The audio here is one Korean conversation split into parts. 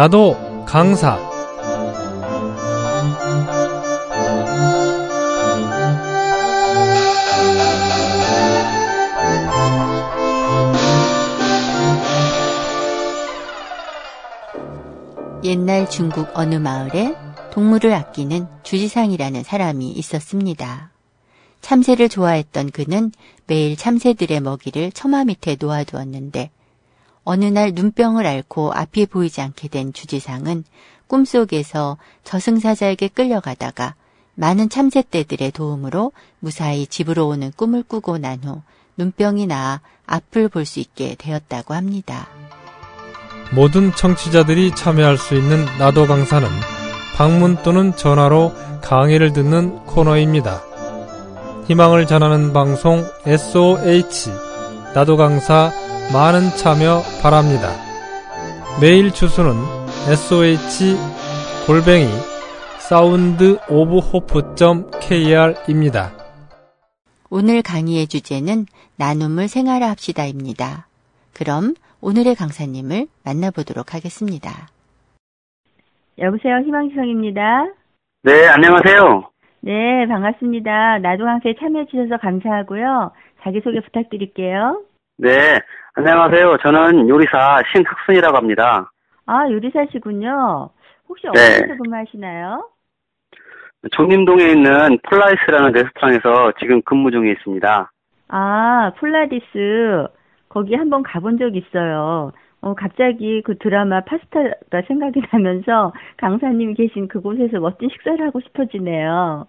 나도 강사 옛날 중국 어느 마을에 동물을 아끼는 주지상이라는 사람이 있었습니다. 참새를 좋아했던 그는 매일 참새들의 먹이를 처마 밑에 놓아두었는데 어느 날 눈병을 앓고 앞이 보이지 않게 된 주지상은 꿈속에서 저승사자에게 끌려가다가 많은 참새떼들의 도움으로 무사히 집으로 오는 꿈을 꾸고 난 후 눈병이 나아 앞을 볼 수 있게 되었다고 합니다. 모든 청취자들이 참여할 수 있는 나도 강사는 방문 또는 전화로 강의를 듣는 코너입니다. 희망을 전하는 방송 SOH 나도 강사 많은 참여 바랍니다. 메일 주소는 SOH 골뱅이 Sound of Hope.kr입니다. 오늘 강의의 주제는 나눔을 생활화합시다입니다. 그럼 오늘의 강사님을 만나보도록 하겠습니다. 여보세요, 희망지성입니다. 네, 안녕하세요. 네, 반갑습니다. 나도 강사에 참여해 주셔서 감사하고요. 자기소개 부탁드릴게요. 네, 안녕하세요. 저는 요리사 신학순이라고 합니다. 아, 요리사시군요. 혹시 네. 어디서 근무하시나요? 종림동에 있는 폴라이스라는 레스토랑에서 지금 근무 중에 있습니다. 아, 폴라디스. 거기 한번 가본 적 있어요. 어, 갑자기 그 드라마 파스타가 생각이 나면서 강사님이 계신 그곳에서 멋진 식사를 하고 싶어지네요.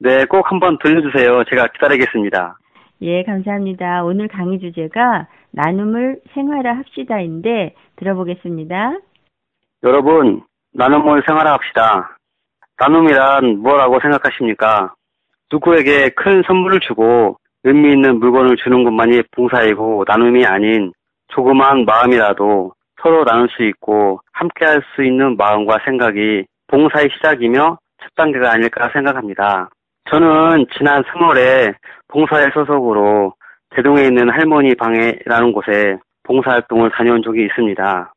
네, 꼭 한번 들려주세요. 제가 기다리겠습니다. 예, 감사합니다. 오늘 강의 주제가 나눔을 생활화 합시다인데 들어보겠습니다. 여러분, 나눔을 생활화합시다. 나눔이란 뭐라고 생각하십니까? 누구에게 큰 선물을 주고 의미 있는 물건을 주는 것만이 봉사이고 나눔이 아닌 조그마한 마음이라도 서로 나눌 수 있고 함께 할 수 있는 마음과 생각이 봉사의 시작이며 첫 단계가 아닐까 생각합니다. 저는 지난 3월에 봉사의 소속으로 대동에 있는 할머니 방에라는 곳에 봉사활동을 다녀온 적이 있습니다.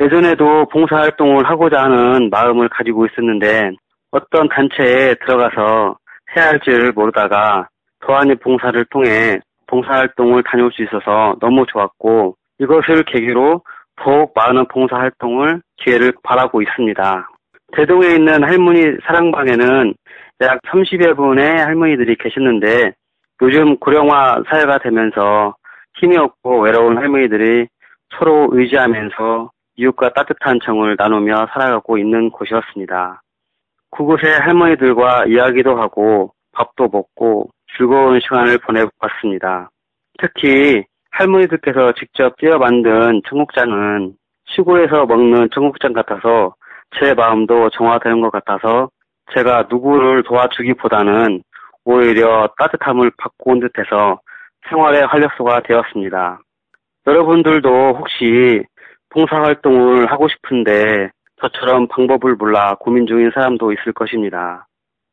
예전에도 봉사활동을 하고자 하는 마음을 가지고 있었는데 어떤 단체에 들어가서 해야 할지를 모르다가 도안의 봉사를 통해 봉사활동을 다녀올 수 있어서 너무 좋았고 이것을 계기로 더욱 많은 봉사활동을 기회를 바라고 있습니다. 대동에 있는 할머니 사랑방에는 약 30여 분의 할머니들이 계셨는데 요즘 고령화 사회가 되면서 힘이 없고 외로운 할머니들이 서로 의지하면서 이웃과 따뜻한 정을 나누며 살아가고 있는 곳이었습니다. 그곳에 할머니들과 이야기도 하고 밥도 먹고 즐거운 시간을 보내봤습니다. 특히 할머니들께서 직접 찌어 만든 청국장은 시골에서 먹는 청국장 같아서 제 마음도 정화되는 것 같아서 제가 누구를 도와주기보다는 오히려 따뜻함을 받고 온 듯해서 생활의 활력소가 되었습니다. 여러분들도 혹시 봉사활동을 하고 싶은데 저처럼 방법을 몰라 고민 중인 사람도 있을 것입니다.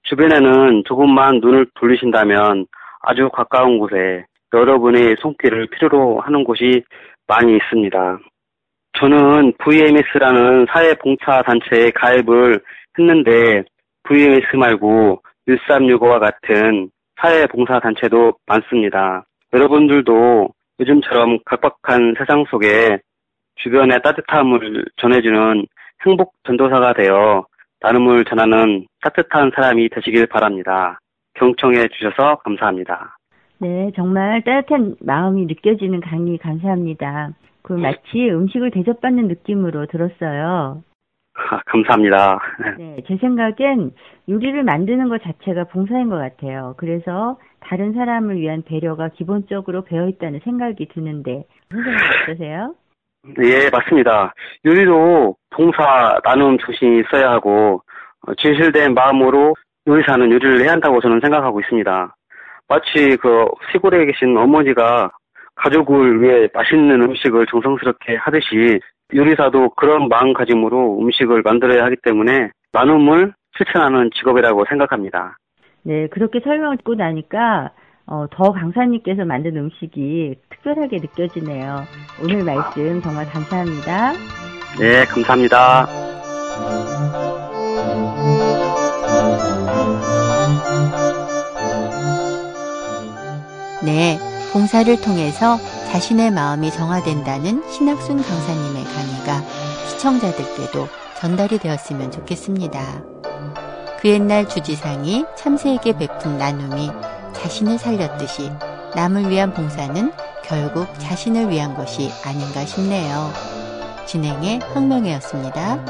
주변에는 조금만 눈을 돌리신다면 아주 가까운 곳에 여러분의 손길을 필요로 하는 곳이 많이 있습니다. 저는 VMS라는 사회봉사단체에 가입을 했는데 VMS 말고 1365와 같은 사회봉사단체도 많습니다. 여러분들도 요즘처럼 각박한 세상 속에 주변의 따뜻함을 전해주는 행복 전도사가 되어 나눔을 전하는 따뜻한 사람이 되시길 바랍니다. 경청해 주셔서 감사합니다. 네, 정말 따뜻한 마음이 느껴지는 강의 감사합니다. 그 마치 음식을 대접받는 느낌으로 들었어요. 아, 감사합니다. 네, 제 생각엔 요리를 만드는 것 자체가 봉사인 것 같아요. 그래서 다른 사람을 위한 배려가 기본적으로 배어 있다는 생각이 드는데 선생님 어떠세요? 예, 맞습니다. 요리도 봉사 나눔 정신이 있어야 하고 어, 진실된 마음으로 요리사는 요리를 해야 한다고 저는 생각하고 있습니다. 마치 그 시골에 계신 어머니가 가족을 위해 맛있는 음식을 정성스럽게 하듯이 요리사도 그런 마음가짐으로 음식을 만들어야 하기 때문에 나눔을 실천하는 직업이라고 생각합니다. 네, 그렇게 설명을 듣고 나니까 어, 더 강사님께서 만든 음식이 특별하게 느껴지네요. 오늘 말씀 정말 감사합니다. 네, 감사합니다. 네, 봉사를 통해서 자신의 마음이 정화된다는 신학순 강사님의 강의가 시청자들께도 전달이 되었으면 좋겠습니다. 그 옛날 주지상이 참새에게 베푼 나눔이 자신을 살렸듯이 남을 위한 봉사는 결국 자신을 위한 것이 아닌가 싶네요. 진행의 황명혜였습니다.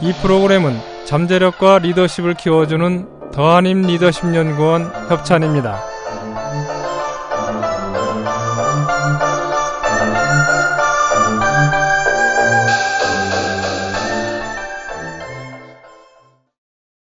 이 프로그램은 잠재력과 리더십을 키워주는 더한임 리더십 연구원 협찬입니다.